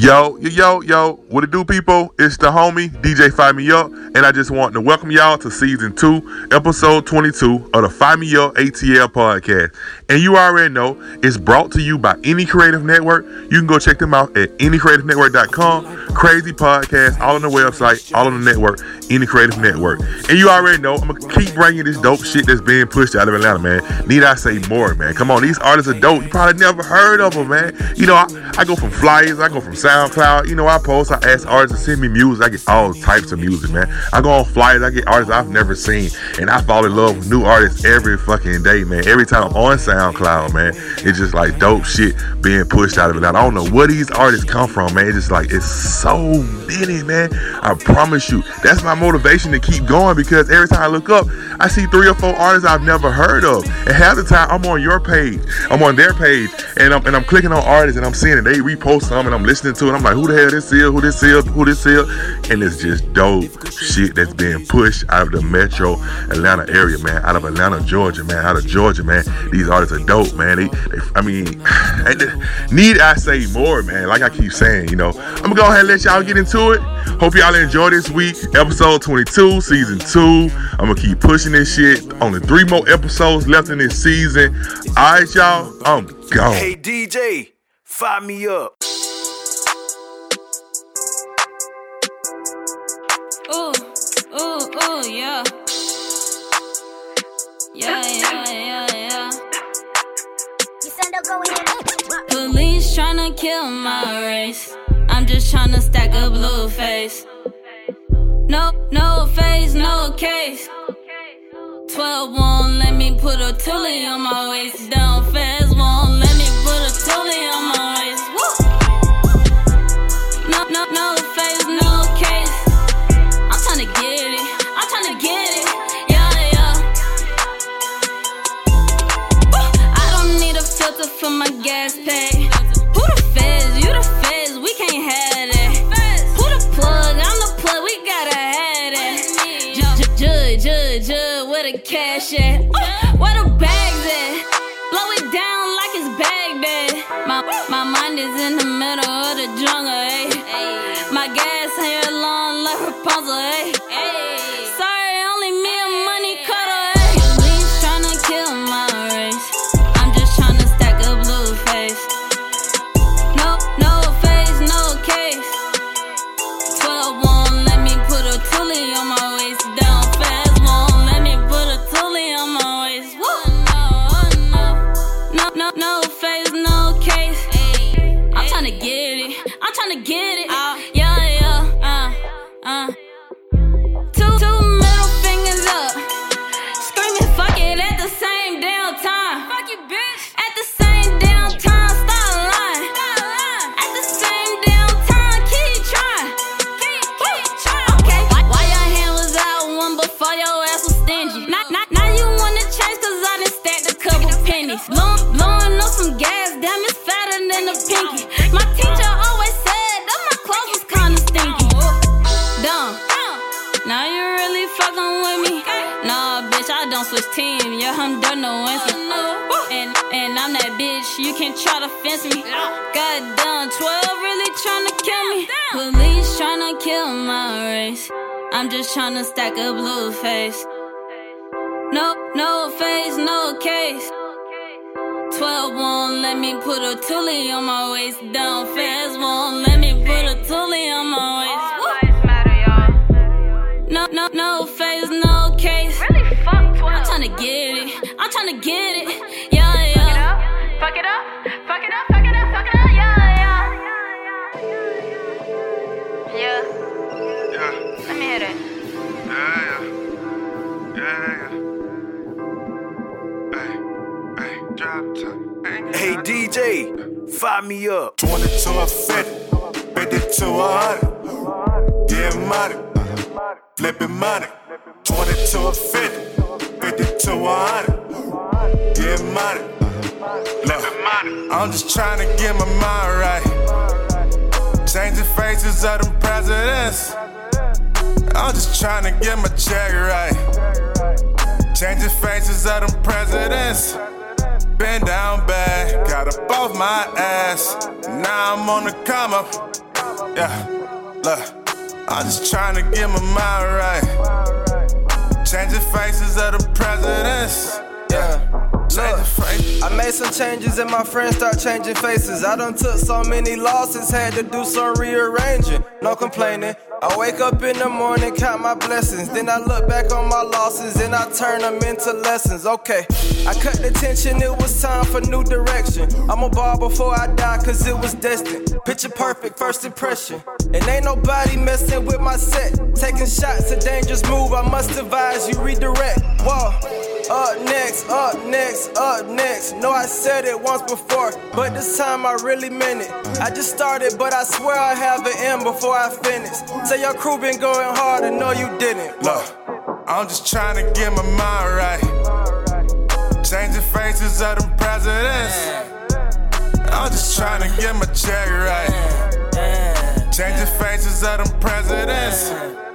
Yo, yo, yo, yo, what it do, people? It's the homie, DJ Fire Me Up, and I just want to welcome y'all to season two, episode 22 of the Fire Me Up ATL podcast. And you already know it's brought to you by Any Creative Network. You can go check them out at anycreativenetwork.com. Crazy podcast, all on the website, all on the network, Any Creative Network. And you already know I'm gonna keep bringing this dope shit that's being pushed out of Atlanta, man. Need I say more, man? Come on, these artists are dope. You probably never heard of them, man. You know, I, I go from flyers, I go from SoundCloud. You know, I post, I ask artists to send me music. I get all types of music, man. I go on flyers, I get artists I've never seen, and I fall in love with new artists every fucking day, man. Every time I'm on SoundCloud, man, it's just like dope shit being pushed out of it. I don't know where these artists come from, man. It's just like it's so many, man. I promise you, that's my motivation to keep going because every time I look up, I see three or four artists I've never heard of, and half the time I'm on your page, I'm on their page, and I'm and I'm clicking on artists and I'm seeing it. They repost some, and I'm listening to it. I'm like, who the hell this is? Who this is? Who this is? And it's just dope shit that's being pushed out of the metro Atlanta area, man. Out of Atlanta, Georgia, man. Out of Georgia, man. These artists are dope, man. They, they I mean, need I say more, man? Like I keep saying, you know. I'm gonna go ahead and let y'all get into it. Hope y'all enjoy this week, episode 22, season two. I'm gonna keep pushing this shit. Only three more episodes left in this season. All right, y'all. I'm gone. Hey DJ, fire me up. Tryna kill my race. I'm just tryna stack a blue face. No, no face, no case. 12 won't let me put a tully on my waist. Down fast than a pinky. My teacher always said that my clothes was kinda stinky. Dumb. Now you really fucking with me? Nah, bitch, I don't switch team. Yeah, I'm done no answer. And and I'm that bitch. You can try to fence me. Goddamn, 12 really tryna kill me. Police tryna kill my race. I'm just tryna stack a blue face. No, no face, no case. 12 won't let me put a tully on my waist. Down fast won't let me put a tully on my waist. Woo! No, no, no face, no case. Really fuck 12. I'm tryna get it. I'm tryna get it. Hey, DJ, fire me up. 20 to a 50, 50 to a 100. Yeah, money, flipping money. 20 to a 50, 50 to a 100. Yeah, money. Look, I'm just trying to get my mind right. Changing faces of them presidents. I'm just trying to get my check right. Changing faces of them presidents. Been down bad, got off my ass. Now I'm on the come up. Yeah, look, I'm just trying to get my mind right. Changing faces of the presidents. Yeah. I made some changes and my friends start changing faces. I done took so many losses, had to do some rearranging. No complaining. I wake up in the morning, count my blessings. Then I look back on my losses and I turn them into lessons. Okay, I cut the tension, it was time for new direction. I'm a ball before I die, cause it was destined. Picture perfect, first impression. And ain't nobody messing with my set. Taking shots, a dangerous move, I must advise you redirect. Whoa. Up next, up next, up next. Know I said it once before, but this time I really meant it. I just started, but I swear I have an end before I finish. Say your crew been going hard, and no, you didn't. Look, I'm just trying to get my mind right. Changing faces of them presidents. I'm just trying to get my check right. Changing faces of them presidents.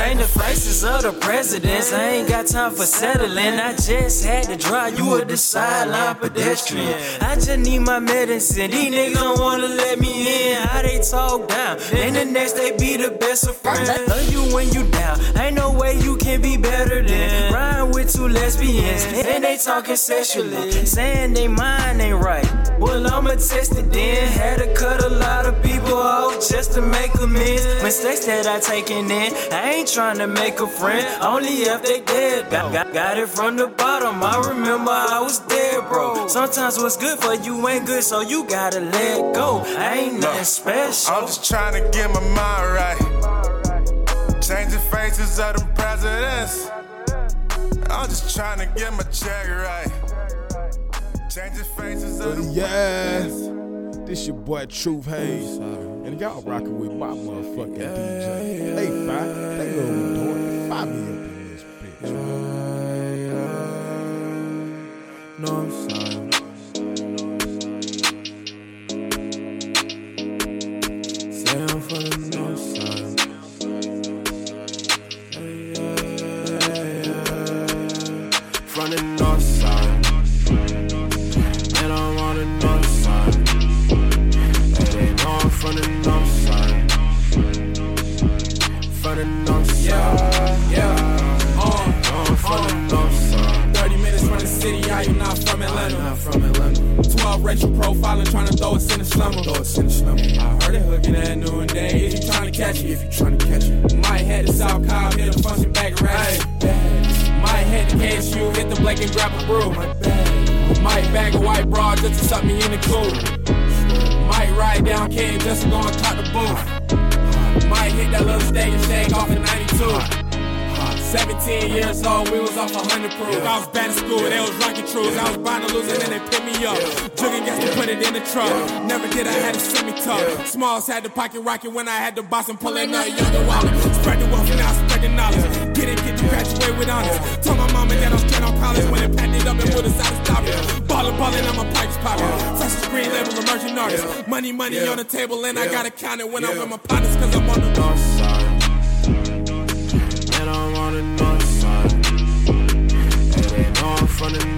Change the faces of the presidents. I ain't got time for settling. I just had to drive you a the sideline pedestrian. I just need my medicine. These niggas don't wanna let me in. How they talk down. Then the next they be the best of friends. Love you when you down. Ain't no way you can be better than riding with two lesbians. And they talking sexually. Saying they mind ain't right. Well, I'ma test it then. Had to cut a lot of people off just to make amends. Mistakes that I taken in. I ain't trying to make a friend, only if they dead. Got, got, got it from the bottom. I remember I was dead, bro. Sometimes what's good for you ain't good, so you gotta let go. I ain't nothing special. I'm just trying to get my mind right. Changing faces of them presidents. I'm just trying to get my check right. Changing faces of oh, them Yes. This your boy Truth Hayes. Y'all rocking with my motherfucking DJ. They know what we doing. Five me up in this bitch. No, I'm if you trying to catch it. Might head to South Cobb, hit a function bag of rats. Might head to KSU, hit the Blake and grab a brew. Might bag a white broad just to suck me in the cool. Might ride down King just to go and cut the booth. Might hit that little stage and shake off in 92. 17 years old, we was off 100 proof. I was bad at school, they was rocking truths. I was bound to lose and then they picked me up. Jugging gas to put it in the truck. Never did I had to semi tuck. Smalls had the pocket rocket when I had the boss and pulling up younger wallet. Spread the wealth and now spread the knowledge. Get it, get you graduate with honors. Told my mama that I'm straight on college when it packed it up and put us out of stop it. Ballin', ballin', I'm a pipes poppin'. Fresh screen label, emerging artist. Money, money on the table and I gotta count it when I'm with my partners cause I'm on the north side. And I'm on the north side. And they know I'm from the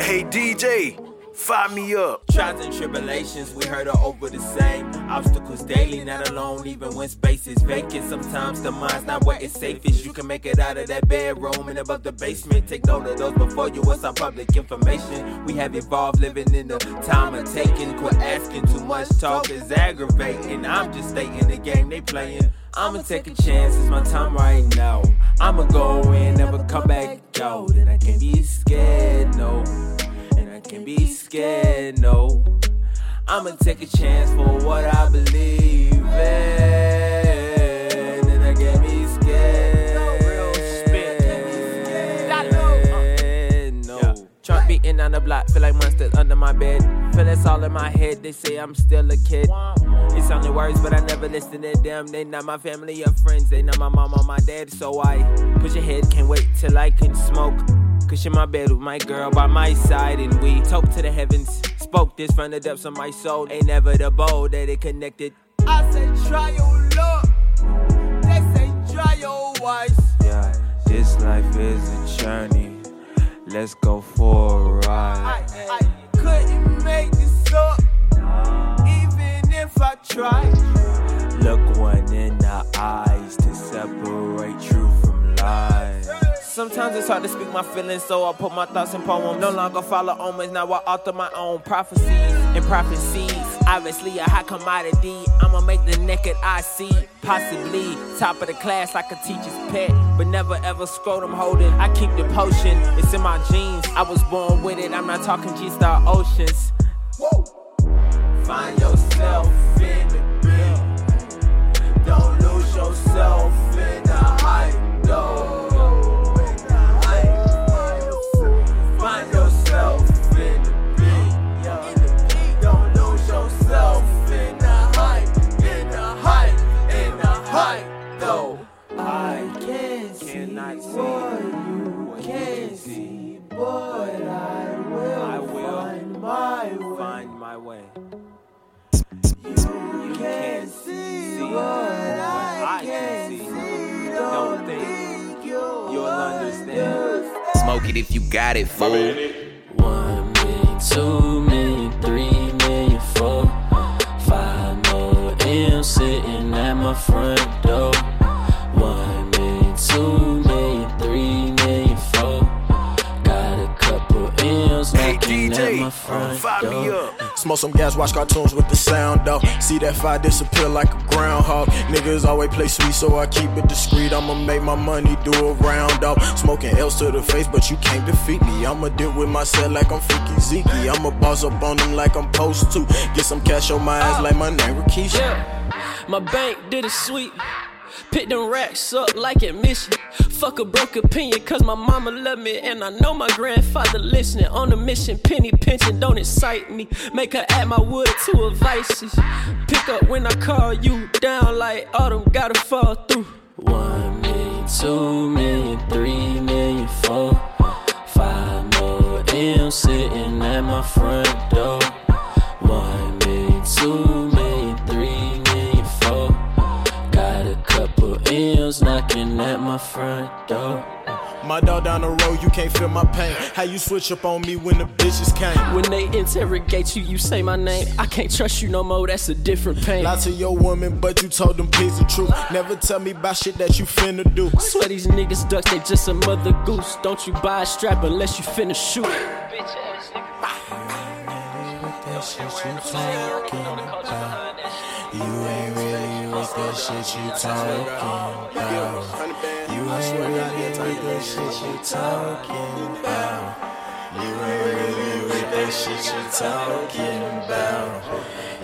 Hey DJ, fire me up. Trials and tribulations, we heard are over the same. Obstacles daily, not alone, even when space is vacant. Sometimes the mind's not where it's safest. You can make it out of that bedroom and above the basement. Take note of those before you what's our public information. We have evolved living in the time of taking. Quit asking too much, talk is aggravating. I'm just stating the game they playing. I'ma take a chance, it's my time right now. I'ma go in, never come back out. And I can't be scared, no. And I can't be scared, no. I'ma take a chance for what I believe in. Beating on the block, feel like monsters under my bed. Feel it's all in my head, they say I'm still a kid. It's only words, but I never listen to them. They not my family or friends, they not my mom or my dad. So I push ahead, can't wait till I can smoke. Cause in my bed with my girl by my side, and we talk to the heavens. Spoke this from the depths of my soul. Inevitable that it connected. I say, try your luck. They say, try your wise. Yeah, this life is a journey. Let's go for a ride. I, I couldn't make this up, even if I tried. Look one in the eyes to separate truth from lies. Sometimes it's hard to speak my feelings, so I put my thoughts in poems. No longer follow omens, now I author my own prophecies and prophecies. Obviously, a high commodity. I'ma make the naked eye see. Possibly top of the class like a teacher's pet, but never ever scrotum holding. I keep the potion, it's in my genes. I was born with it. I'm not talking G Star Oceans. Whoa. Find yourself in the beat. Don't lose yourself see what I can see. Don't think you'll understand. Smoke it if you got it, fool. One million, two million, three million, four, five more M sitting at my front door. One million, two million, three million, four. Got a couple M's knocking at my front door. Smoke some gas, watch cartoons with the sound off. See that fire disappear like a groundhog. Niggas always play sweet, so I keep it discreet. I'ma make my money do a round off. Smoking L's to the face, but you can't defeat me. I'ma deal with my myself like I'm freaky Zeke. I'ma boss up on them like I'm supposed to. Get some cash on my ass oh. like my name Rakisha. Yeah, my bank did a sweep. Pick them racks up like admission. Fuck a broke opinion, cause my mama love me. And I know my grandfather listening. On a mission, penny pinching, don't excite me. Make her add my wood to her vices. Pick up when I call you down like autumn, gotta fall through. One million, two million, three million, four. Five more M sitting at my front door. One million, two M's knocking at my front door. My dog down the road, you can't feel my pain. How you switch up on me when the bitches came? When they interrogate you, you say my name. I can't trust you no more, that's a different pain. Lie to your woman, but you told them pigs the truth. Never tell me about shit that you finna do. I Swear these niggas ducks, they just a mother goose. Don't you buy a strap unless you finna shoot. You ain't really with that shit you talking about. You ain't with that shit you talking about. You ain't really with that shit you talking about.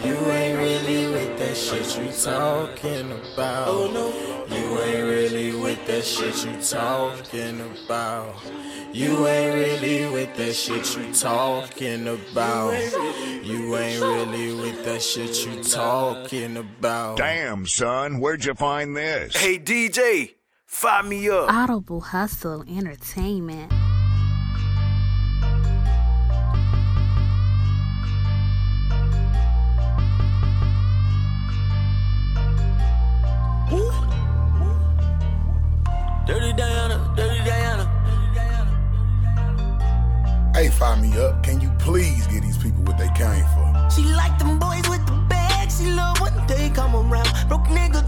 You ain't really with that shit you talking about. You ain't really with that shit you talking about. You ain't really with that shit you talking about. You ain't really with that shit you talking about. Damn, son, where'd you find this? Hey DJ, fire me up. Audible Hustle Entertainment. Please get these people what they came for? She like them boys with the bag. She love when they come around. Broke nigga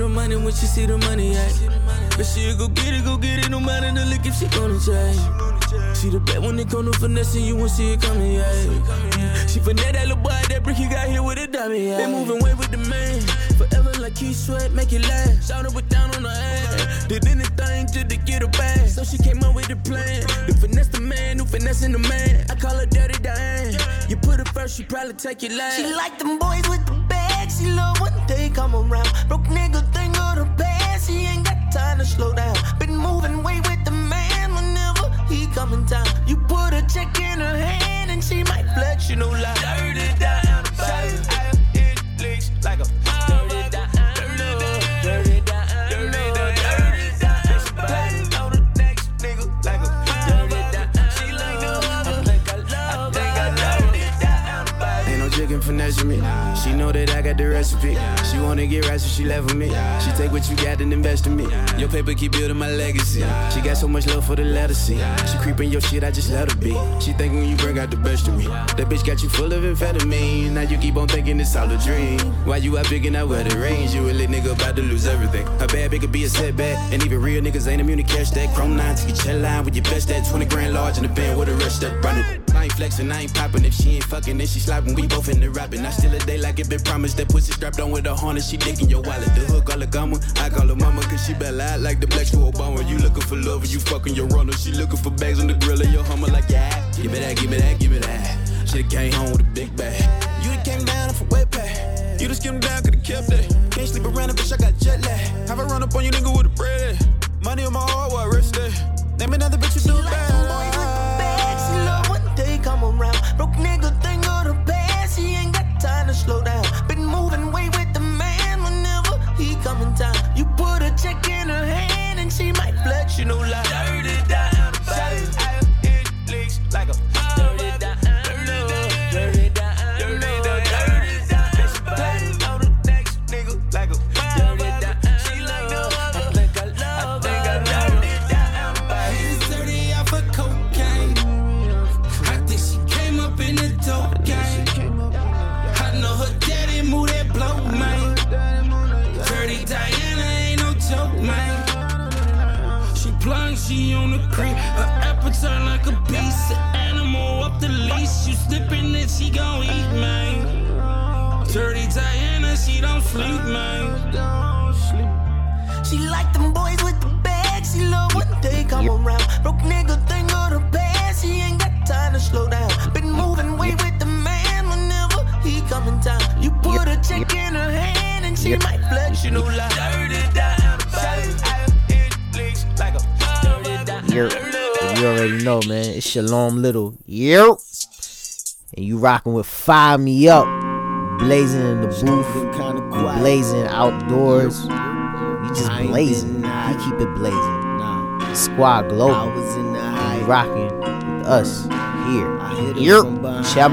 the money when she see the money, yeah. But she'll go get it, go get it, no matter the lick if she gonna change. She the bad when it come to finessing, you won't see it coming, yeah. She finesse that little boy, that brick he got here with a diamond, yeah. They moving way with the man, forever like Keith Sweat, make it last. Shout it down on her ass. Did anything just to get her back. So she came up with the plan. The finesse the man, who finessing the man. I call her Dirty Diane. You put her first, she probably take your last. She like them boys with the bag. She love when they come around. Broke nigga think of the past. She ain't got time to slow down. Been moving way with the man whenever he come in town. You put a check in her hand and she might flex, you know, like Dirty down, body. It leaks like a dirty down. Down, down, down. Down. Down, finesse me. She know that I got the recipe. She wanna get right, so she left with me. She take what you got and invest in me. Your paper keep building my legacy. She got so much love for the C. She creeping your shit, I just let her be. She think when you bring out the best of me. That bitch got you full of amphetamine. Now you keep on thinking it's all a dream. Why you out big and out where the range? You a lit nigga about to lose everything. A bad bitch could be a setback. And even real niggas ain't immune to catch that. Chrome 9 to your line with your best that. 20 grand large in the band with the rest that. Run it. I ain't flexing, I ain't popping. If she ain't fucking, then she slopping. We both in the rapping. I still a day like it been promised. That pussy strapped on with a harness. She dick in your wallet. The hook all a gummer. I call her mama, cause she bell out like the blacks to Obama. You looking for love, or you fucking your runner. She looking for bags on the grill of your hummer, like, yeah. Give me that, give me that, give me that. Should've came home with a big bag. You done came down from way back. You done skimmed down, could've kept that. Can't sleep around a bitch, I got jet lag. Have I run up on you, nigga, with a bread? Money on my heart, what wrist that? Name another bitch oh, you do bad. She love when they come around. Broke nigga think of the past. She ain't got time to slow down. Down. Yerp. And you already know, man. It's Shalom Little. Yerp. And you rocking with Fire Me Up. Blazing in the booth. You blazing outdoors. You just blazing. He keep it blazing. Squad Global. You rocking with us here. Yerp. Shout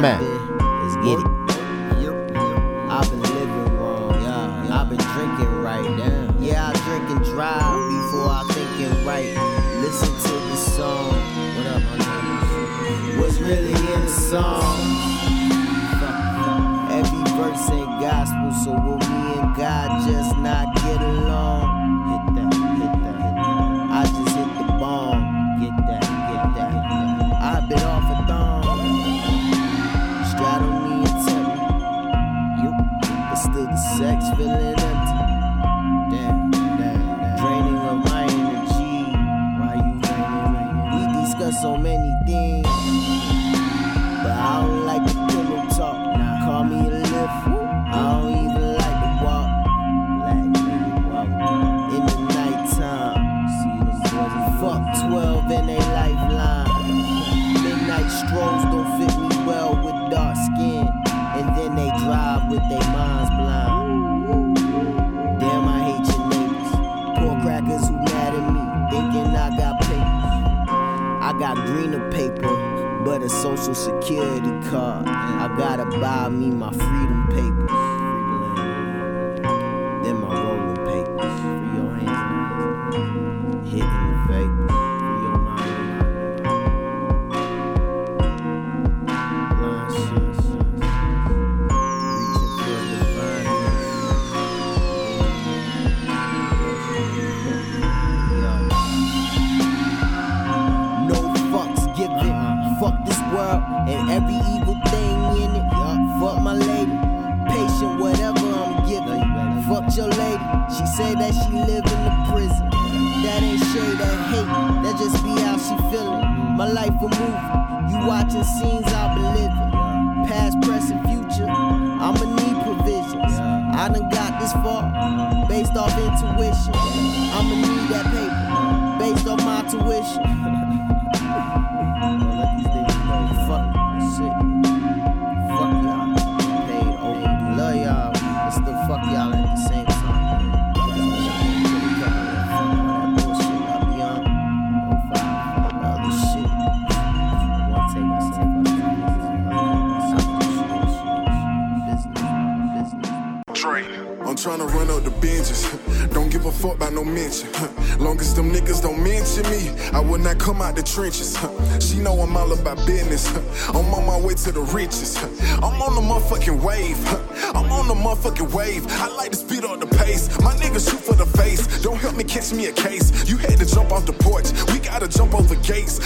crackers who mad at me, thinking I got papers. I got greener paper, but a social security card. I gotta buy me my freedom papers. She say that she live in the prison. That ain't shade, that hate. That just be how she feeling. My life a movie. You watching scenes I've been living. Past, present, future. I'ma need provisions. I done got this far based off intuition. I'ma need that paper based off my tuition. I'm trying to run up the benches. Don't give a fuck about no mention. Long as them niggas don't mention me, I will not come out the trenches. She know I'm all about business. I'm on my way to the riches. I'm on the motherfucking wave. I'm on the motherfucking wave. I like to speed up the pace. My niggas shoot for the face. Don't help me catch me a case. You had to jump off the porch. We gotta jump over gates.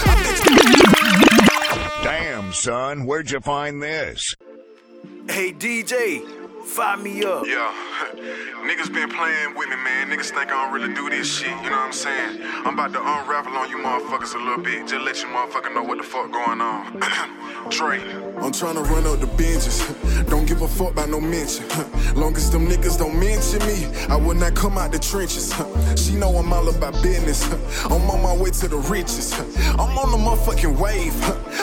Damn, son, where'd you find this? Hey DJ, fire me up. Yeah, niggas been playing with me, man. Niggas think I don't really do this shit. You know what I'm saying? I'm about to unravel on you motherfuckers a little bit. Just let you motherfucker know what the fuck going on. Trey. I'm trying to run up the benches. Don't give a fuck about no mention. Long as them niggas don't mention me, I will not come out the trenches. She know I'm all about business. I'm on my way to the riches. I'm on the motherfucking wave.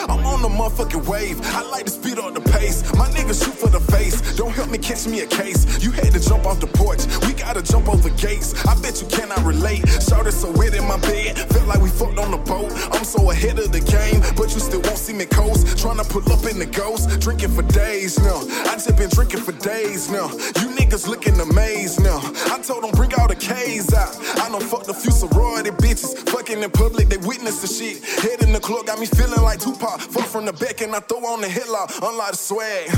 I'm on the motherfucking wave. I like to speed up the pace. My niggas shoot for the face. Don't help me catch me a case. You had to jump off the porch. We gotta jump over gates. I bet you cannot relate. Shorty so wet in my bed. Felt like we fucked on the boat. I'm so ahead of the game, but you still won't see me coast. Tryna pull up in the ghost. Drinking for days now. I just been drinking for days now. You niggas looking amazed now. I told them bring all the K's out. I done fucked a few sorority bitches. Fucking in public, they witness the shit. Head in the club got me feeling like Tupac. Fuck from the back and I throw on the headlock. Unlock the swag.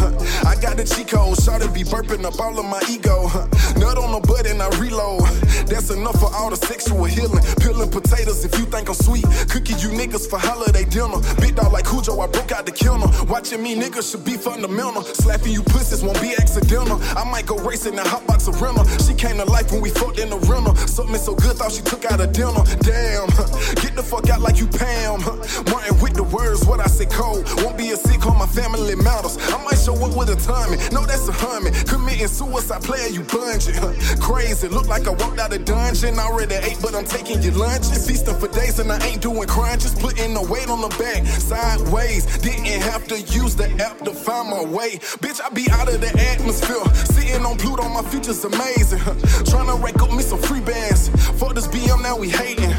I got the cheat code. Shawty be burping up all of my ego. Nut on the butt and I reload. That's enough for all the sexual healing. Peeling potatoes if you think I'm sweet. Cookie you niggas for holiday dinner. Big dog like Cujo, I broke out the counter. Watching me niggas should be fundamental. Slapping you pussies won't be accidental. I might go racing and hot box a rental. She came to life when we fucked in the rental. Something so good, thought she took out a dinner. Damn, get the fuck out like you Pam. Martin with the words, what I say cold. Won't be a sick on my family matters. I might show up with a timing. No, that's a humming. Committing suicide player, you bungee. Crazy, look like I walked out of dungeon. Already ate, but I'm taking your lunch. Feasting for days and I ain't doing crime. Just putting the weight on the back. Sideways, didn't have to use the app to find my way. Bitch, I be out of the atmosphere. Sitting on Pluto, my future's amazing. Trying to rake up me some free bands. Fuck this BM, now we hating.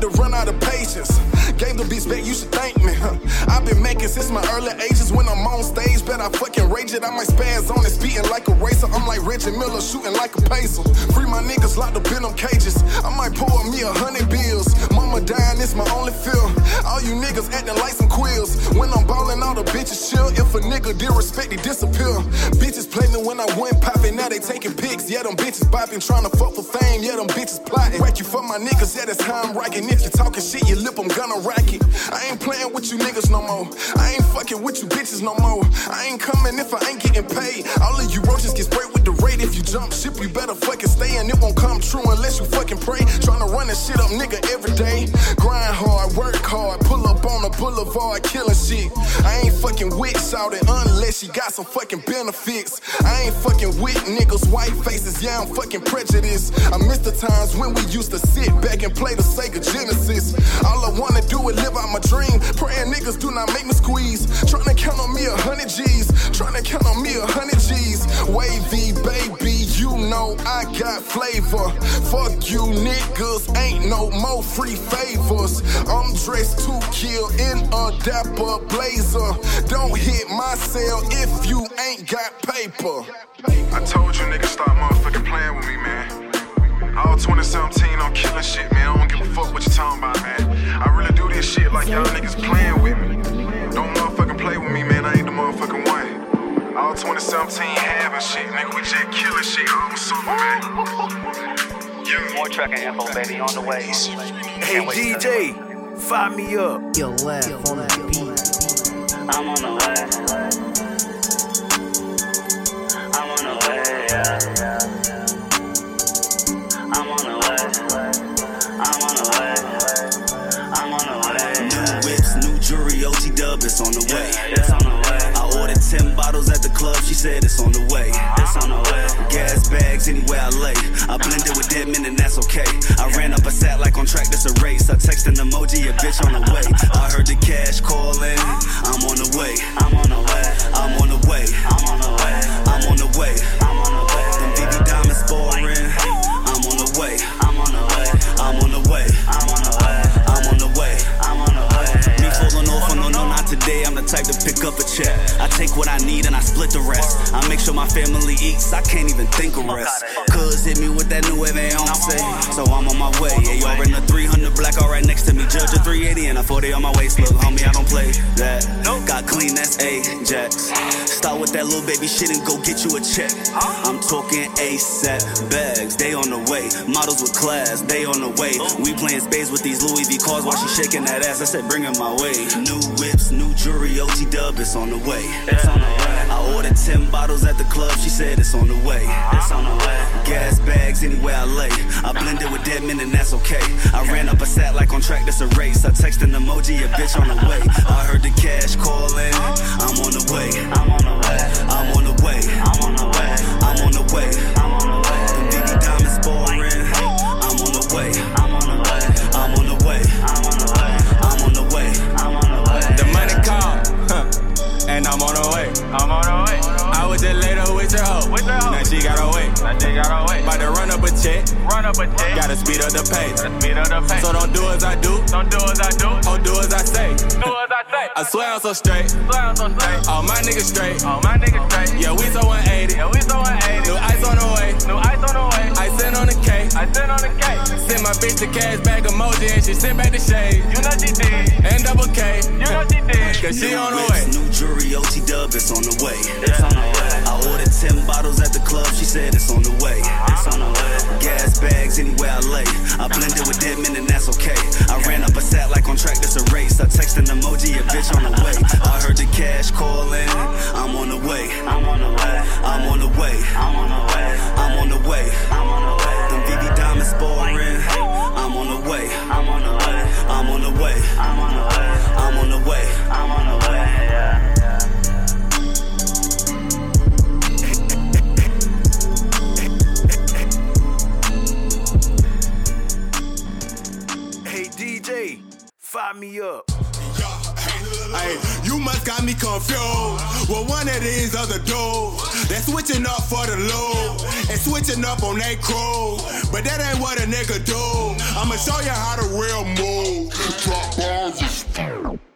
To run out of patience. Gave the beats back, you should thank me. Huh? I've been making since my early ages. When I'm on stage, bet I fucking rage it. I might spaz on it, speeding like a racer. I'm like Reggie Miller, shooting like a pacer. Free my niggas locked up in them cages. I might pour me a hundred bills. Mama dying, it's my only feel. All you niggas acting like some quills. When I'm ballin', all the bitches chill. If a nigga disrespect, he disappear. Bitches play me when I went poppin', now they taking pics. Yeah, them bitches bopping, trying to fuck for fame. Yeah, them bitches plotting. Whack you for my niggas, yeah, that's how I'm rocking. If you talking shit, your lip, I'm gonna rack it. I ain't playing with you niggas no more. I ain't fucking with you bitches no more. I ain't coming if I ain't getting paid. All of you roaches get sprayed with the rate. If you jump ship, you better fucking stay, and it won't come true unless you fucking pray. Trying to run this shit up, nigga, every day. Grind hard, work hard, pull up on the boulevard, killing shit. I ain't fucking with shouting unless you got some fucking benefits. I ain't fucking with niggas, white faces, yeah, I'm fucking prejudiced. I miss the times when we used to sit back and play the Sega Genesis. All I wanna do is live out my dream. Praying niggas do not make me squeeze. Trying to count on me a hundred G's. Trying to count on me a hundred G's. Wavy, baby, you know I got flavor. Fuck you niggas, ain't no more free favors. I'm dressed to kill in a dapper blazer. Don't hit my cell if you ain't got paper. I told you niggas stop motherfucking playing with me, Yeah. More info, baby, on the way. Hey DJ, fire me up. Yo, laugh on that beat. I'm on the way. I'm on the way, yeah. Club, she said it's on the way. It's on the way. Gas bags anywhere I lay. I blended with dead men and that's okay. I ran up a sat like on track, that's a race. I text an emoji, a bitch on the way. I heard the cash calling. I'm on the way. I'm on the way. I'm on the way. I'm on the way. I'm on the way. I'm on the way. Them VV diamonds boring. Up a check. I take what I need and I split the rest. I make sure my family eats. I can't even think of rest. Cuz hit me with that new Eviance. So I'm on my way. Yeah, y'all in the 300 black, all right next to me. Judge a 380 and a 40 on my waist. Look, homie, I don't play that. Got clean, that's Ajax. Start with that little baby shit and go get you a check. I'm talking ASAP bags, they on the way. Models with class, they on the way. We playing spades with these Louis V cars while she shaking that ass. I said, bring it my way. New whips, new jewelry, OG dub, it's on the way. It's on the way. I ordered 10 bottles at the club, she said it's on the way. It's on the way. Gas bags anywhere I lay. I blended with dead men and that's okay. I ran up a sat like on track, this a race. I text an emoji, a bitch on the way. I heard the cash calling. I'm on the way. I'm on the way. I'm on the way. I'm on the way. I'm on the way. I'm on the way. Them VV diamonds boring. The. I'm on the way. I'm on the way. I was just later with your hoe. With your hoe. Now got her way. Now got her way. About to run up a check. Run up a check. Gotta speed up the pace. Gotta speed up the pace. So don't do as I do. Don't do as I do. Oh, do as I say. Do as I say. I swear I'm so straight. Swear I'm so straight. All my niggas straight. All my niggas straight. Yeah, we so 180. Yeah, we so 180. New ice on the way. New ice on the way. I sent on the K. I sent on the K. Sent my bitch the cash bag emoji and she sent back the shade. You know she did. And double K. You know she did. Cause she on the way. New jewelry, OT dub, it's on the way. It's on the way. Ordered 10 bottles at the club, she said it's on the way. It's on the way. Gas bags anywhere I lay. I blended with dead men and that's okay. I ran up a sat like on track, this a race. I text an emoji, a bitch on the way. I heard the cash calling. I'm on the way. I'm on the way. I'm on the way. I'm on the way. I'm on the way. I'm on the way. Them VV diamonds boring. I'm on the way. I'm on the way. I'm on the way. I'm on the way. I'm on the way. I'm on the way. Yeah. Fire me up. Hey, you must got me confused. Well, one of these other dudes, they switching up for the low and switching up on they crew. But that ain't what a nigga do. I'ma show you how the real move. Drop bombs.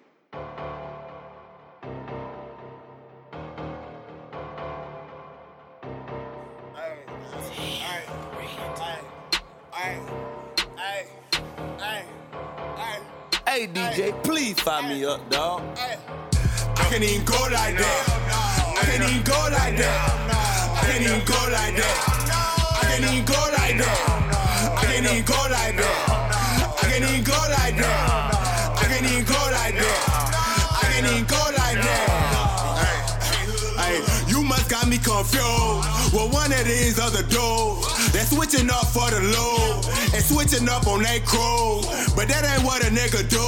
DJ, please fire me up, dog. I can't even go like that. I can't even go like that. I can't even go like that. I can't even go like that. I can't even go like that. I can't even go like that. I can't even go like that. I can't even go like that. Hey, you must got me confused. Well, one of these other dudes, they switching up for the low and switching up on they crew. But that ain't what a nigga do.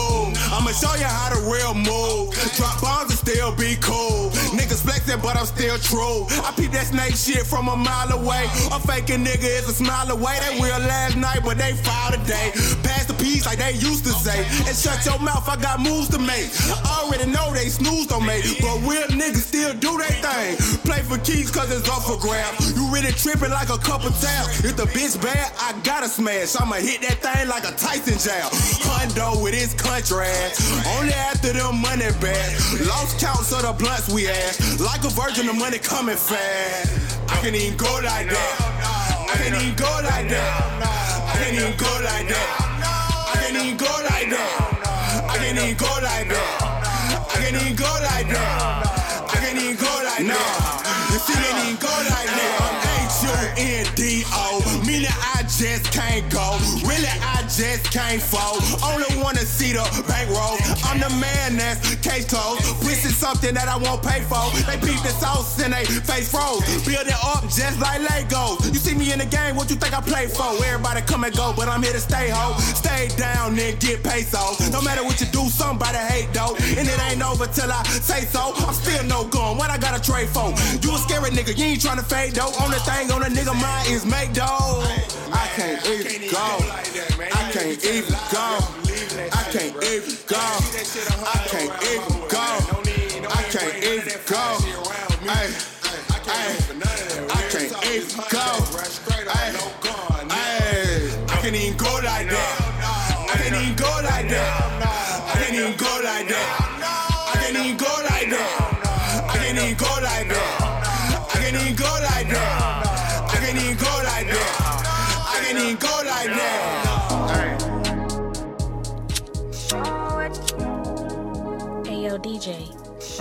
I'ma show you how the real move. Drop bombs still be cool. Niggas flexing, but I'm still true. I peep that snake shit from a mile away. A faking nigga is a smile away. They real last night, but they foul today. Pass the piece like they used to say. And shut your mouth, I got moves to make. Already know they snooze on me, but real niggas still do their thing. Play for keys cause it's up for grabs. You really tripping like a couple taps. If the bitch bad, I gotta smash. I'ma hit that thing like a Tyson jab. Hundo with his country ass. Only after them money back. Lost counts of the blunts we ass. Like a virgin, the money coming fast. I can't even go like that. I can't even go like that. I can't even go like that. I can't even go like that. I can't even go like that. I can't even go like that. I can't even go like that. You see, they didn't go like that. I'm H-U-N-D-O, meaning I just can't go. Really, I just can't fold. Only wanna see the bankroll. I'm the man that's case closed. Pussy something that I won't pay for. They beat the sauce and they face froze. Build it up just like Legos. You see me in the game, what you think I play for? Everybody come and go, but I'm here to stay ho. Stay down and get pesos. No matter what you do, somebody hate though. And it ain't over till I say so. I'm still no gun. What I got to trade for? You a scary nigga, you ain't tryna fade though. Only thing on a nigga mind is make dough. I can't even go. I can't even go. I can't even go. I can't even go. I can't even go. Ay, ay, I can't even go. Ay, ay, I can't even go like that. I can't even go like that.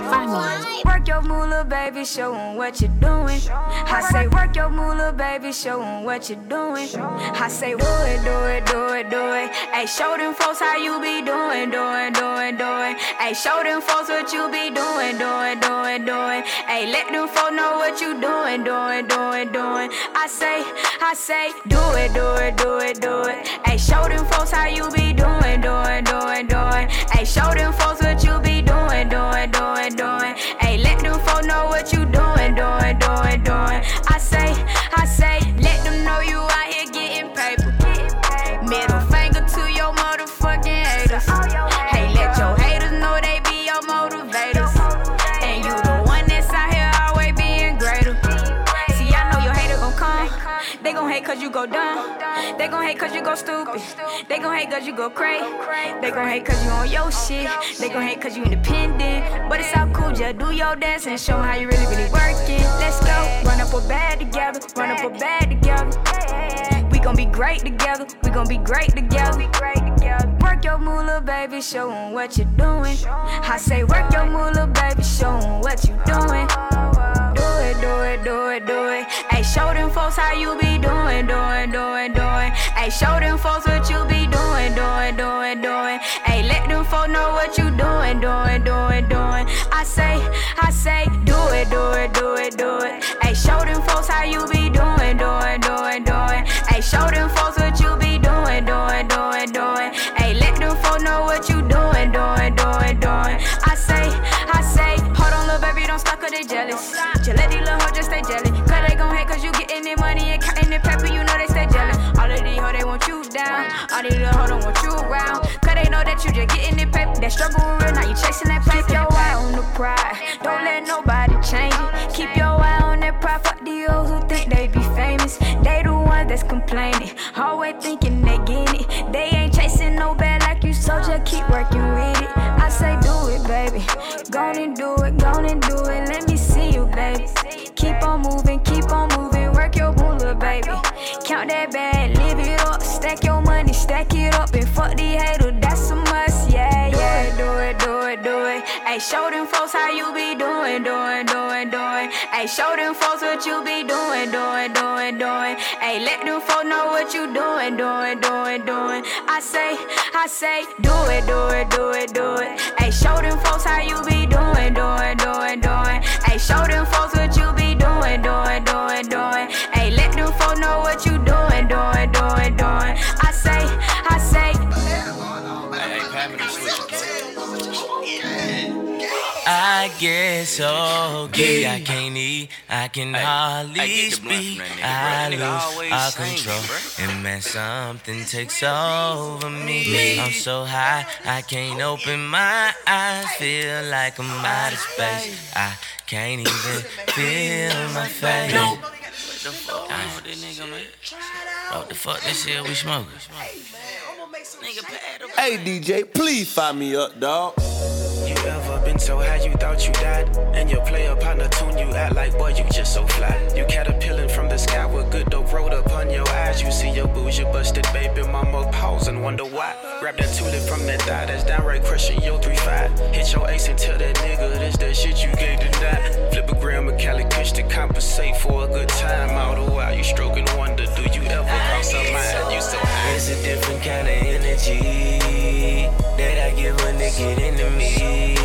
Find. Work your moolah, baby, show what you're doing. I say, work your moolah, baby, show what you're doing. I say, do it, do it, do it, do it. Hey, show them folks how you be doing, doing, doing, doing. Hey, show them folks what you be doing, doing, doing, doing. Hey, let them folks know what you doing, doing, doing, doing. I say, I say, do it, do it, do it, do it. Hey, show them folks how you be doing, doing, doing, doing. Hey, show them folks what you be do it, do it. They gon' hate cause you go stupid. They gon' hate cause you go crazy. They gon' hate cause you on your shit. They gon' hate cause you independent. But it's all cool, just do your dance and show how you really, really working. Let's go. Run up a bag together. Run up a bag together. We gon' be great together. We gon' be great together. Work your moolah, baby, show 'em what you're doing. I say, work your moolah, baby, show 'em what you're doing. Do it, do it, do it, do it. Hey, show them folks how you be doing, doing, doing, doing. Hey, show them folks what you be doing, doing, doing, doing. Hey, let them folks know what you doing, doing, doing, doing. I say, I say, do it, do it, do it, do it. Hey, show them folks how you be doing, doing, doing, doing. Hey, show them just getting the paper. That struggle real, now you chasing that paper. Keep your eye on the pride. Don't let nobody change it. Keep your eye on that pride. Fuck the hoes who think they be famous. They the ones that's complaining. Always thinking they get it. They ain't chasing no bad like you, so just keep working with it. I say do it, baby. Gon' and do it, gon' and do it. Let me see you, baby. Keep on moving, keep on moving. Work your moolah, baby. Count that bag, live it up. Stack your money, stack it up. And fuck the hater, show them folks how you be doing, doing, doing, doing. Hey, show them folks what you be doing, doing, doing, doing. Hey, let them folks know what you doing, doing, doing, doing. I say, I say, do it, do it, do it, do it. Hey, show them folks how you be so giddy, I can't eat, I can hardly speak. I lose all control, and man, something takes over me. I'm so high, I can't open my eyes, feel like I'm out of space. I can't even feel my face. What the fuck wrong with this nigga, man? What the fuck this shit we smoking? Hey DJ, please fire me up, dog. You ever been so high you thought you died? And your player partner tune you act like, boy, you just so fly. You caterpillin' from the sky with good dope rolled upon your eyes. You see your booze, your busted baby mama pause and wonder why. Grab that tulip from that thigh, that's downright crushing your 3-5. Hit your ace and tell that nigga this that shit you gave to. Flip a gram of Cali Kush to compensate for a good time. All the while you stroking wonder, do you ever cross a mind? You so high. It's a different kind of energy it when they get into me.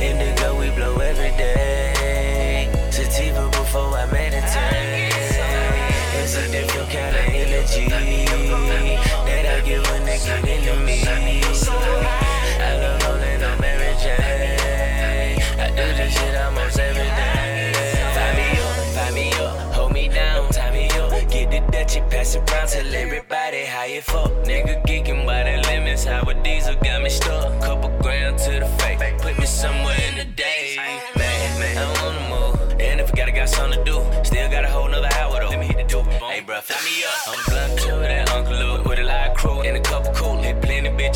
Indigo, we blow every day. Sativa before I meditate. It's a different kind of energy that I get when they get into me. I love only on Mary Jane. I do this shit almost every day. Find me up, find me up, hold me down, tie me up. Get the Dutchie, pass it round, tell everybody how you fuck, nigga.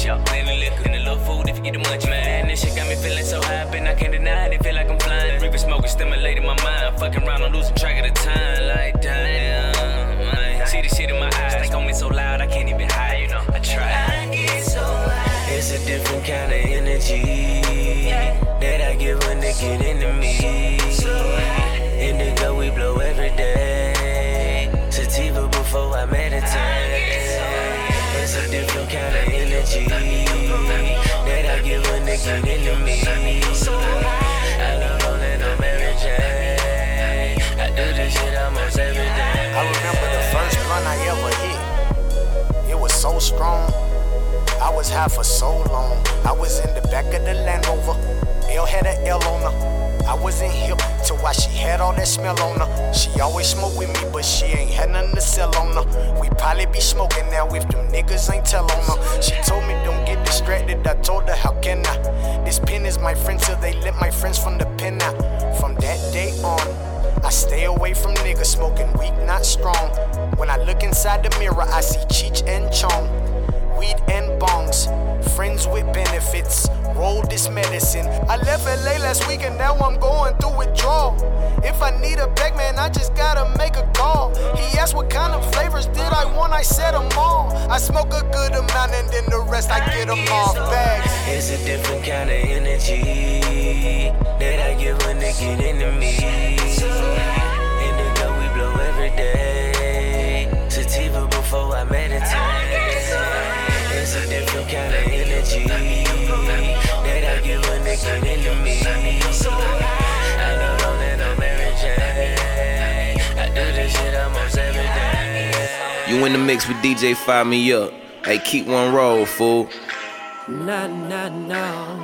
Bitch out, plenty liquor and a little food if you get the munch. Man, this shit got me feeling so happy, I can't deny it. Feel like I'm flying. Reaper smoking, stimulating my mind. Fucking around, I'm losing track of the time. Like, damn. I see the shit in my eyes. Think on me so loud, I can't even hide, you know. I try. I get so high. It's a different kind of energy get into me. I love rolling on Mary Jane. I do this shit almost every day. I remember the first blunt I ever hit. It was so strong. I was high for so long. I was in the back of the Land Rover. L had a L on her. I wasn't hip to why she had all that smell on her. She always smoke with me, but she ain't had nothing to sell on her. We probably be smoking now if them niggas ain't tell on her. She told me don't get distracted. I told her how can I? This pen is my friend till they let my friends from the pen out. From that day on. I stay away from niggas smoking weak, not strong. When I look inside the mirror, I see Cheech and Chong. Weed and bongs, friends with benefits. Roll this medicine. I left LA last week and now I'm going through withdrawal. If I need a bag, man, I just gotta make a call. He asked what kind of flavors did I want, I said them all. I smoke a good amount and then the rest I get them off bags. It's a different kind of energy that I give when they get into me. Indigo, we blow every day. Sativa before I meditate. Different kind of energy that I give when they get into me. I on Mary Jane. I do this shit almost every day. You in the mix with DJ Fire Me Up. Hey, keep one roll, fool. Nah, nah, nah.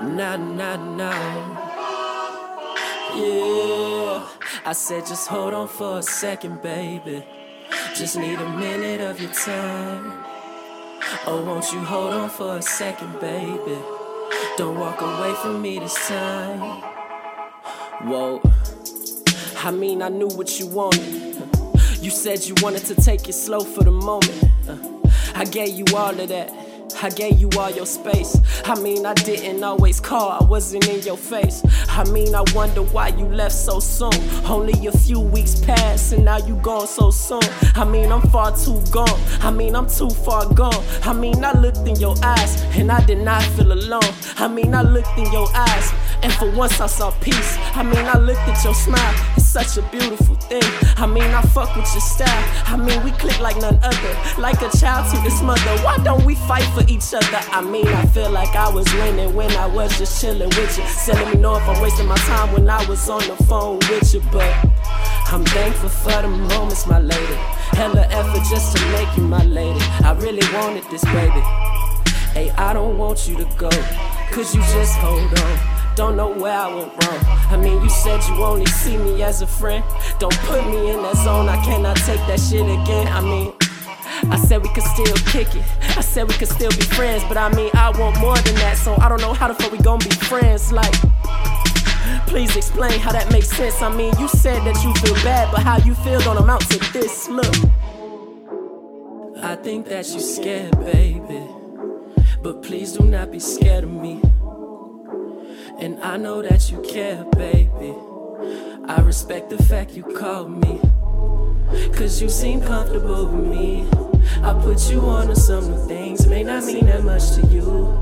Nah, nah, nah. Yeah. I said, just hold on for a second, baby. Just need a minute of your time. Oh, won't you hold on for a second, baby? Don't walk away from me this time. Whoa. I mean, I knew what you wanted. You said you wanted to take it slow for the moment. Uh, I gave you all of that. I gave you all your space. I mean, I didn't always call, I wasn't in your face. I mean, I wonder why you left so soon. Only a few weeks passed, and now you gone so soon. I mean, I'm far too gone. I mean, I'm too far gone. I mean, I looked in your eyes, and I did not feel alone. I mean, I looked in your eyes, and for once I saw peace. I mean, I looked at your smile, it's such a beautiful thing. I mean, I fuck with your style. I mean, we click like none other, like a child to its mother. Why don't we fight for each other? I mean, I feel like I was winning when I was just chilling with you. Still let me know if I'm wasting my time when I was on the phone with you, but I'm thankful for the moments, my lady. Hella effort just to make you my lady. I really wanted this, baby. Hey, I don't want you to go, cause you just hold on. Don't know where I went wrong. I mean, you said you only see me as a friend. Don't put me in that zone, I cannot take that shit again. I mean, I said we could still kick it. I said we could still be friends, but I mean, I want more than that, so I don't know how the fuck we gon' be friends. Like, please explain how that makes sense. I mean, you said that you feel bad, but how you feel don't amount to this. Look, I think that you scared, baby, but please do not be scared of me. And I know that you care, baby. I respect the fact you called me. Cause you seem comfortable with me. I put you on to some new things. May not mean that much to you,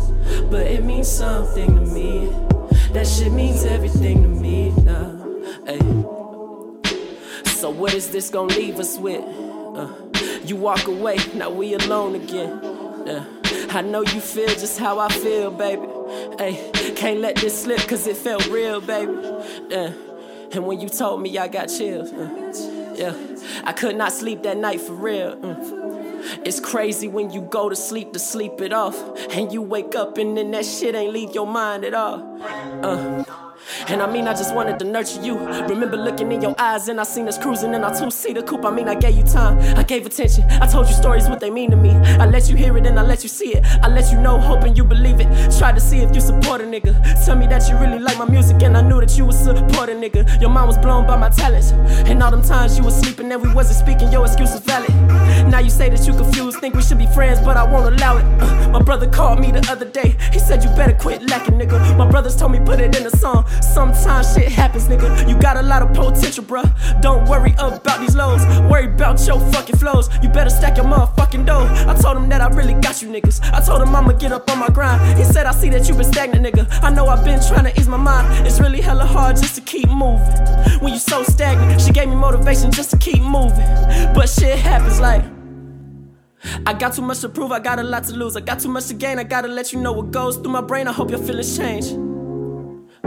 but it means something to me. That shit means everything to me now. Hey. So, what is this gonna leave us with? Uh, you walk away, now we alone again. Uh, I know you feel just how I feel, baby. Hey, can't let this slip cause it felt real, baby. Uh, and when you told me, I got chills. Uh, yeah, I could not sleep that night for real. Mm. It's crazy when you go to sleep to sleep it off, and you wake up and then that shit ain't leave your mind at all. Uh, And I mean, I just wanted to nurture you. Remember looking in your eyes, and I seen us cruising in our two seater coupe. I mean, I gave you time, I gave attention. I told you stories, what they mean to me. I let you hear it, and I let you see it. I let you know, hoping you believe it. Tried to see if you support a nigga. Tell me that you really like my music, and I knew that you would support a nigga. Your mind was blown by my talents. And all them times you was sleeping, and we wasn't speaking, your excuse was valid. Now you say that you confused, think we should be friends, but I won't allow it. Uh, my brother called me the other day, he said you better quit lacking, nigga. My brothers told me put it in a song. Sometimes shit happens, nigga. You got a lot of potential, bruh. Don't worry about these lows. Worry about your fucking flows. You better stack your motherfucking dough. I told him that I really got you, niggas. I told him I'ma get up on my grind. He said, I see that you been stagnant, nigga. I know I've been trying to ease my mind. It's really hella hard just to keep moving. When you so stagnant, she gave me motivation just to keep moving. But shit happens like. I got too much to prove, I got a lot to lose. I got too much to gain, I gotta let you know what goes through my brain. I hope your feelings change.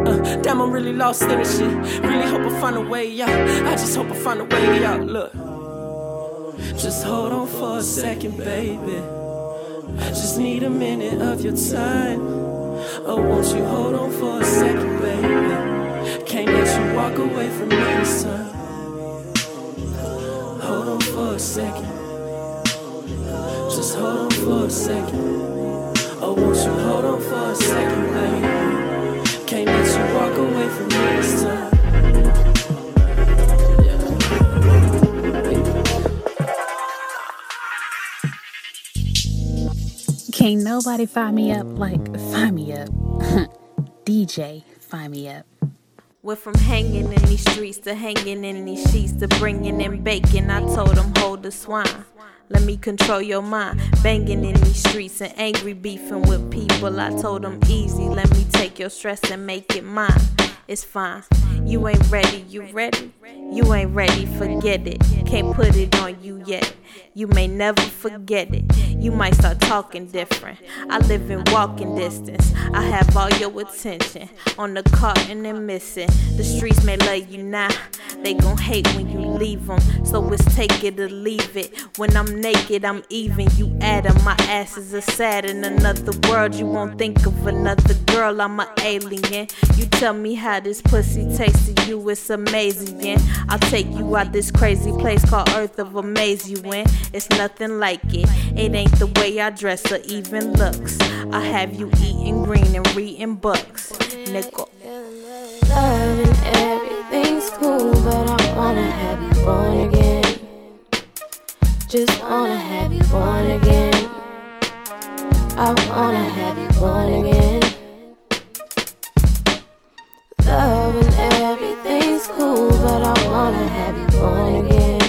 Uh, damn, I'm really lost in this shit. Really hope I find a way out. I just hope I find a way out. Look, just hold on for a second, baby. I just need a minute of your time. Oh, won't you hold on for a second, baby? Can't let you walk away from me time. Hold on for a second. Just hold on for a second. Oh, won't you hold on for a second, baby? Can't nobody fire me up like fire me up. DJ, fire me up. We're from hanging in these streets to hanging in these sheets to bringing in bacon. I told them, hold the swine. Let me control your mind. Banging in these streets and angry beefing with people. I told them, easy. Let me take your stress and make it mine. It's fine. You ain't ready. You ready? You ain't ready. Forget it. Can't put it on you yet. You may never forget it. You might start talking different. I live in walking distance. I have all your attention. On the cart and missing. The streets may love you now. They gon' hate when you leave them. So it's take it or leave it. When I'm naked, I'm even. You Adam. My ass is a sad in another world. You won't think of another girl. I'm an alien. You tell me how this pussy tastes to you. It's amazing. I'll take you out this crazy place called Earth of Amaze you in. It's nothing like it. It ain't the way I dress or even looks. I have you eating green and reading books. Nickel. Loving everything's cool, but I wanna have you born again. Just wanna have you born again. I wanna have you born again. Loving everything's cool, but I wanna have you born again.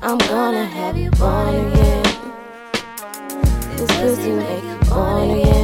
I'm gonna have you born again. This pussy make you born again.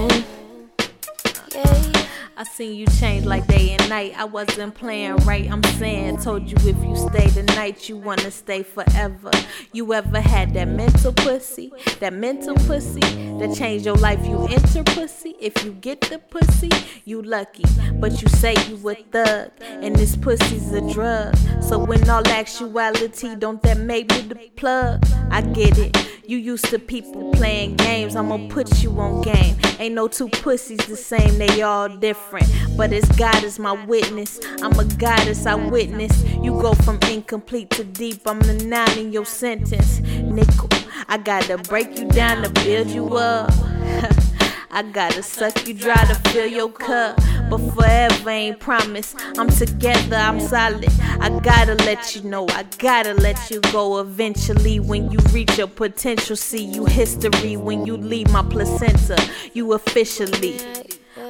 I seen you change like day and night. I wasn't playing right. I'm saying, told you if you stay tonight, you wanna stay forever. You ever had that mental pussy? That mental pussy that changed your life? You enter pussy. If you get the pussy, you lucky. But you say you a thug, and this pussy's a drug. So in all actuality, don't that make me the plug? I get it. You used to people playing games. I'ma put you on game. Ain't no two pussies the same. They all different. But it's God is my witness. I'm a goddess, I witness. You go from incomplete to deep. I'm the nine in your sentence. Nickel, I gotta break you down to build you up. I gotta suck you dry to fill your cup. But forever ain't promise. I'm together, I'm solid. I gotta let you know, I gotta let you go eventually. When you reach your potential, see you history. When you leave my placenta, you officially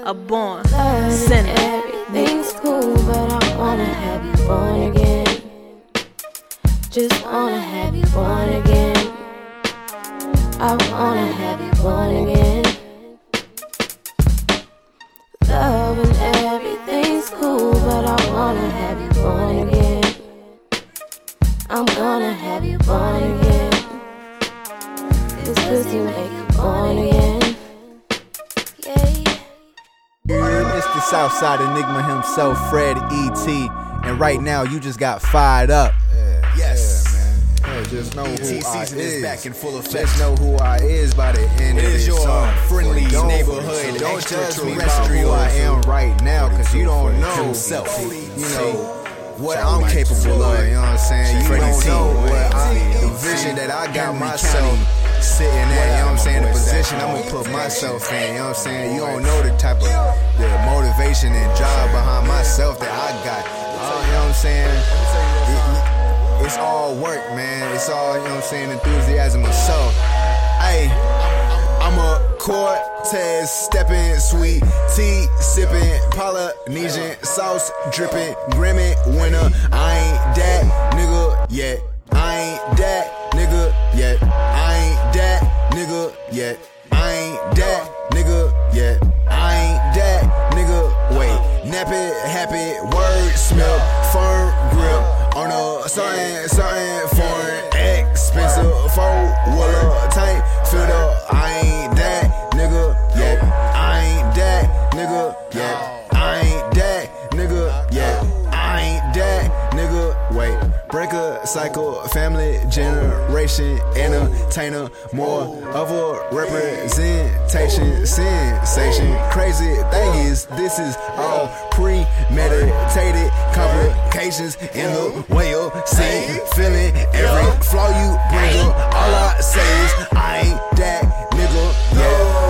a born sinner. Everything's cool, but I wanna have you born again. Just wanna have you born again. I wanna have you born again. Loving everything's cool, but I wanna have you born again. I'm gonna have you born again. This pussy make you born again. The Southside Enigma himself, Fred E.T. And right now, you just got fired up. Yeah, yes. Yeah, man. Just know who T I season is is. back in full effect. Just know who I is by the end It of is this your song. friendly Don't- neighborhood Don't judge me about who I am right now, cause you don't know himself. You know what I'm capable of. You know what I'm saying? You don't know what I, the vision that I got myself sitting at. You know what I'm saying? The position I'm gonna put myself in. You know what I'm saying? You don't know the type of the motivation and drive behind myself that I got. Uh, you know what I'm saying? It- it's all work, man. It's all, you know what I'm saying, enthusiasm and soul. Hey, I'm a Cortez stepping, sweet tea sipping, Polynesian sauce dripping, Grammy winner. I ain't that nigga yet. I ain't that nigga yet. That nigga yet. I ain't that nigga yet. I ain't that nigga. Wait, nappy, happy, word smell, firm grip on a something, something foreign, expensive four wheeler tank filled up. I ain't that nigga yet. I ain't that nigga yet. Breaker cycle, family generation, entertainer, more of a representation, sensation. Crazy thing is, this is all premeditated complications in the way you see, feeling every flaw you bring up. All I say is, I ain't that nigga, yeah.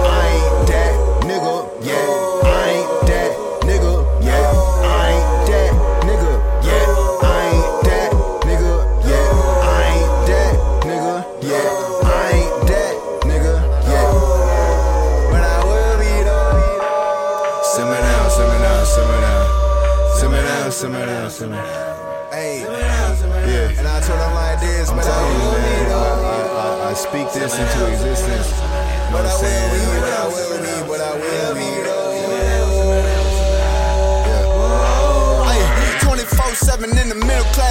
Simmer down, simmer down. Hey, yeah. And I told them like this, but I will be though. I, I, I speak this into existence. You know what I'm saying? But I will be, but I will be Ay, 24-7 in the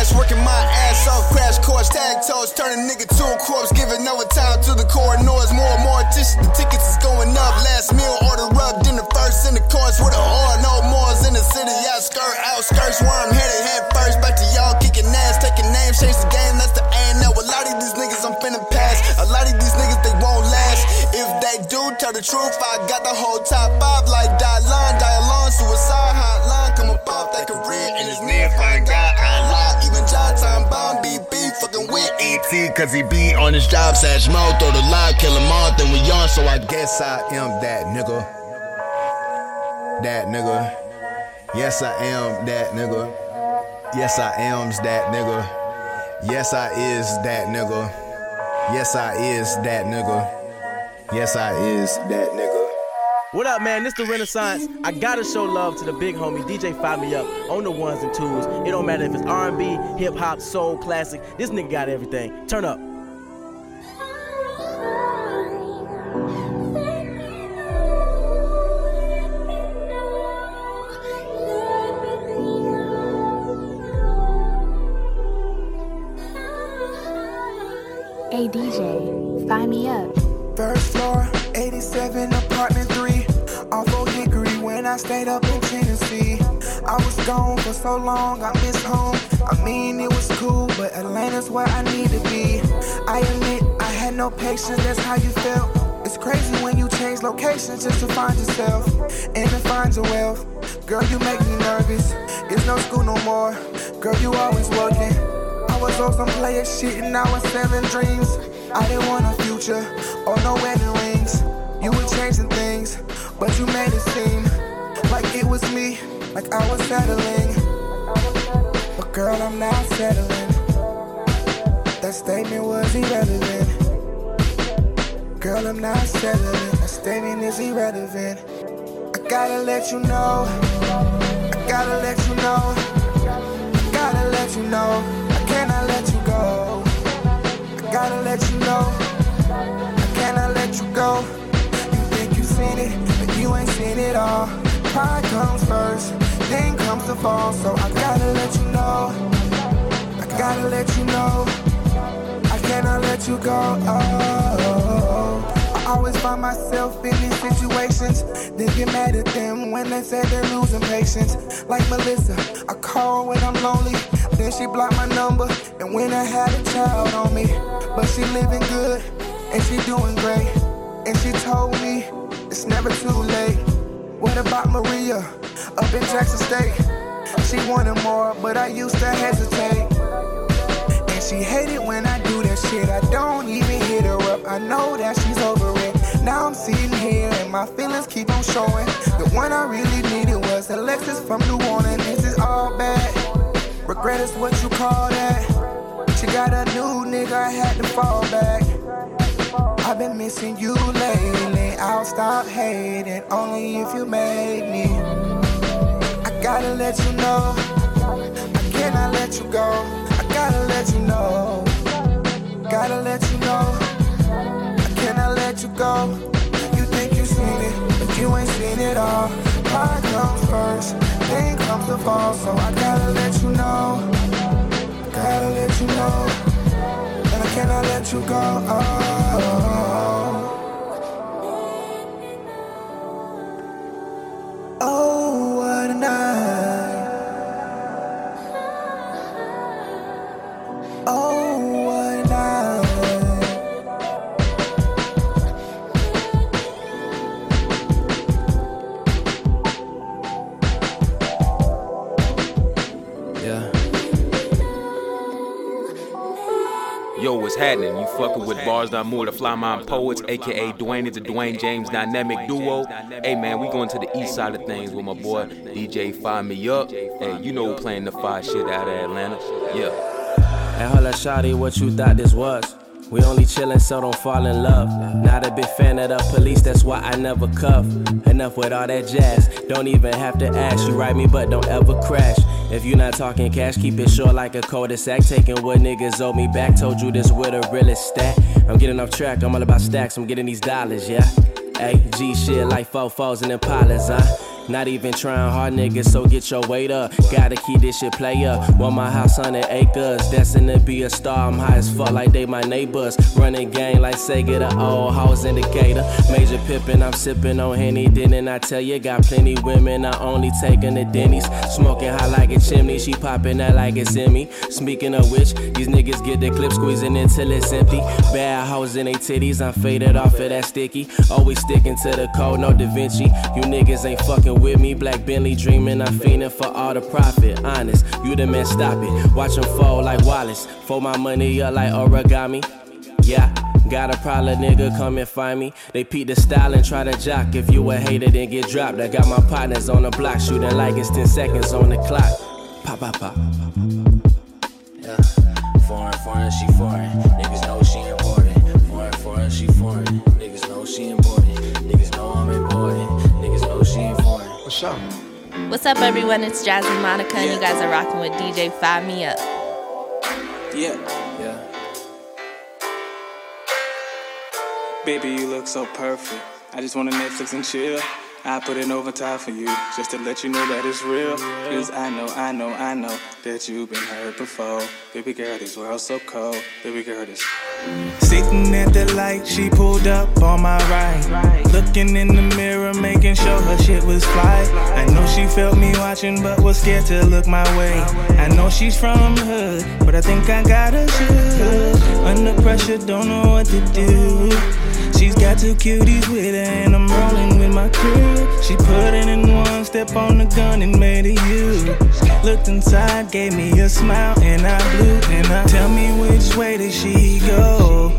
class, working my ass off, crash course, tag toes, turn a nigga to a corpse, giving overtime to the corridors, more and more. Dishes, the tickets is going up, last meal order up, dinner first in the course. With a whore, no more's in the city, outskirt, outskirts, where I'm headed, head first, back to y'all kicking ass, taking names, change the game, that's the aim, now a lot of these niggas I'm finna pass, a lot of these niggas they won't last, if they do tell the truth, I got the whole top five like die alone, suicide hotline, come up off that career in his near find God, bomb BB fucking with ET, cause he be on his job, Sash Mo, throw the lie, kill him all, then we on, so I guess I am that nigga. That nigga. Yes, I am that nigga. Yes, I am's that nigga. Yes, I is that nigga. Yes, I is that nigga. Yes, I is that nigga. What up, man? This the Renaissance. I gotta show love to the big homie DJ Fire Me Up on the ones and twos. It don't matter if it's R&B, hip hop, soul, classic. This nigga got everything. Turn up. Hey DJ, fire me up. First floor, 87, apartment 3. Off Old Hickory when I stayed up in Tennessee. I was gone for so long, I miss home. I mean, it was cool, but Atlanta's where I need to be. I admit, I had no patience, that's how you felt. It's crazy when you change locations just to find yourself and to find your wealth. Girl, you make me nervous. It's no school no more. Girl, you always working. I was on some player shit and now I was selling dreams. I didn't want a future or no wedding rings. You were changing things, but you made it seem like it was me, like I was settling. But girl, I'm not settling. That statement was irrelevant. Girl, I'm not settling. That statement is irrelevant. I gotta let you know. I gotta let you know. I gotta let you know. I cannot let you go. I gotta let you know. I cannot let you go. It, but you ain't seen it all. Pride comes first, then comes the fall. So I gotta let you know. I gotta let you know. I cannot let you go. Oh. I always find myself in these situations. Then get mad at them when they say they're losing patience. Like Melissa, I call when I'm lonely. Then she blocked my number and when I had a child on me. But she living good and she doing great. And she told me it's never too late. What about Maria up in Jackson State? She wanted more, but I used to hesitate. And she hated when I do that shit. I don't even hit her up. I know that she's over it. Now I'm sitting here and my feelings keep on showing. The one I really needed was Alexis from New Orleans. This is all bad. Regret is what you call that. She got a new nigga, I had to fall back. Been missing you lately. I'll stop hating only if you made me. I gotta let you know. I cannot let you go. I gotta let you know. Gotta let you know. I cannot let you go. You think you seen it, but you ain't seen it all. Pride comes first, then comes the fall. So I gotta let you know. Gotta let you know. And I cannot let you go. Oh, happening? You fucking with Bars D'Amour, the Fly Mind Poets, aka Dwayne is the Dwayne James Dynamic Duo. Hey man, we going to the east side of things with my boy DJ Fire Me Up. Hey, you know who playing the fire shit out of Atlanta. Yeah. Hey, holla, shawty, what you thought this was? We only chillin', so don't fall in love. Not a big fan of the police, that's why I never cuff. Enough with all that jazz, don't even have to ask. You write me, but don't ever crash. If you not talking cash, keep it short like a cul-de-sac. Taking what niggas owe me back. Told you this with a realest stat. I'm getting off track, I'm all about stacks, I'm getting these dollars, yeah. AG shit like fofos and Impalas, huh? Not even trying hard, niggas, so get your weight up. Gotta keep this shit play up. Want my house on the acres, destined to be a star. I'm high as fuck like they my neighbors. Running gang like Sega, the old house indicator. Major Pippin, I'm sipping on Henny. Didn't I tell you? Got plenty women, I only taking the Denny's. Smoking hot like a chimney, she popping that like it's in me. Speaking of which, these niggas get the clip squeezing until it's empty. Bad hoes in they titties, I'm faded off of that sticky. Always sticking to the code, no Da Vinci. You niggas ain't fucking with me. Black Bentley dreaming, I'm fiending for all the profit. Honest, you the man, stop it. Watch them fold like Wallace. Fold my money up like origami. Yeah. Got a problem, nigga, come and find me. They peep the style and try to jock. If you a hater, then get dropped. I got my partners on the block, shooting like it's 10 seconds on the clock. Pop, pop, pop. Yeah. Foreign, foreign, she foreign. Niggas know she important. Foreign, foreign, she foreign. Niggas know she important. Foreign. What's up? What's up, everyone? It's Jasmine Monica, and you guys are rocking with DJ Fire Me Up. Yeah. Yeah. Baby, you look so perfect. I just wanna Netflix and chill. I put in overtime for you, just to let you know that it's real. Cause I know, I know, I know that you've been hurt before. Baby girl, this world's so cold. Baby girl, this. Sitting at the light, she pulled up on my right. Looking in the mirror, making sure her shit was fly. I know she felt me watching, but was scared to look my way. I know she's from the hood, but I think I got her shook. Under pressure, don't know what to do. She's got two cuties with her, and I'm rolling with my crew. She put it in one step on the gun and made it you. Looked inside, gave me a smile, and I blew. And I tell me which way did she go?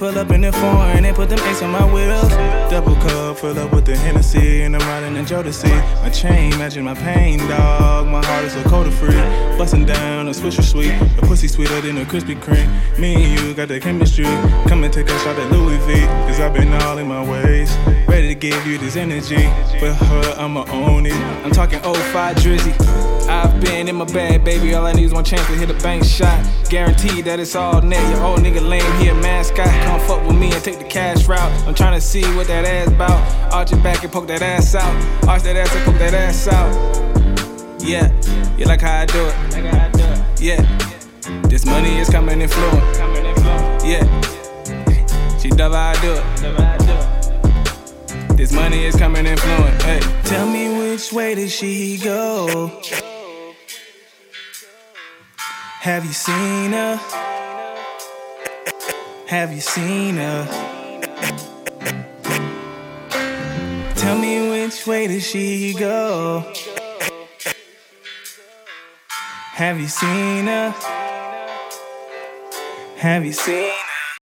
Pull up in the foreign and put them ace on my wheels. Double cup, fill up with the Hennessy, and I'm riding in Jodeci. My chain matching my pain, dog. My heart is so cold free. Busting down a swisher sweet, a pussy sweeter than a Krispy Kreme. Me and you got the chemistry. Come and take a shot at Louis V, cause I've been all in my ways. Ready to give you this energy. With her, I'ma own it. I'm talking 05 Drizzy. I've been in my bag, baby. All I need is one chance to hit a bank shot. Guaranteed that it's all net. Your old nigga lame, he a mascot. Come fuck with me and take the cash route. I'm trying to see what that ass bout. Arch your back and poke that ass out. Arch that ass and poke that ass out. Yeah, you like how I do it. Yeah, this money is coming in fluent. Yeah, she love how I do it. This money is coming in fluent. Hey, tell me which way did she go? Have you seen her? Have you seen her? Tell me which way did she go? Have you seen her? Have you seen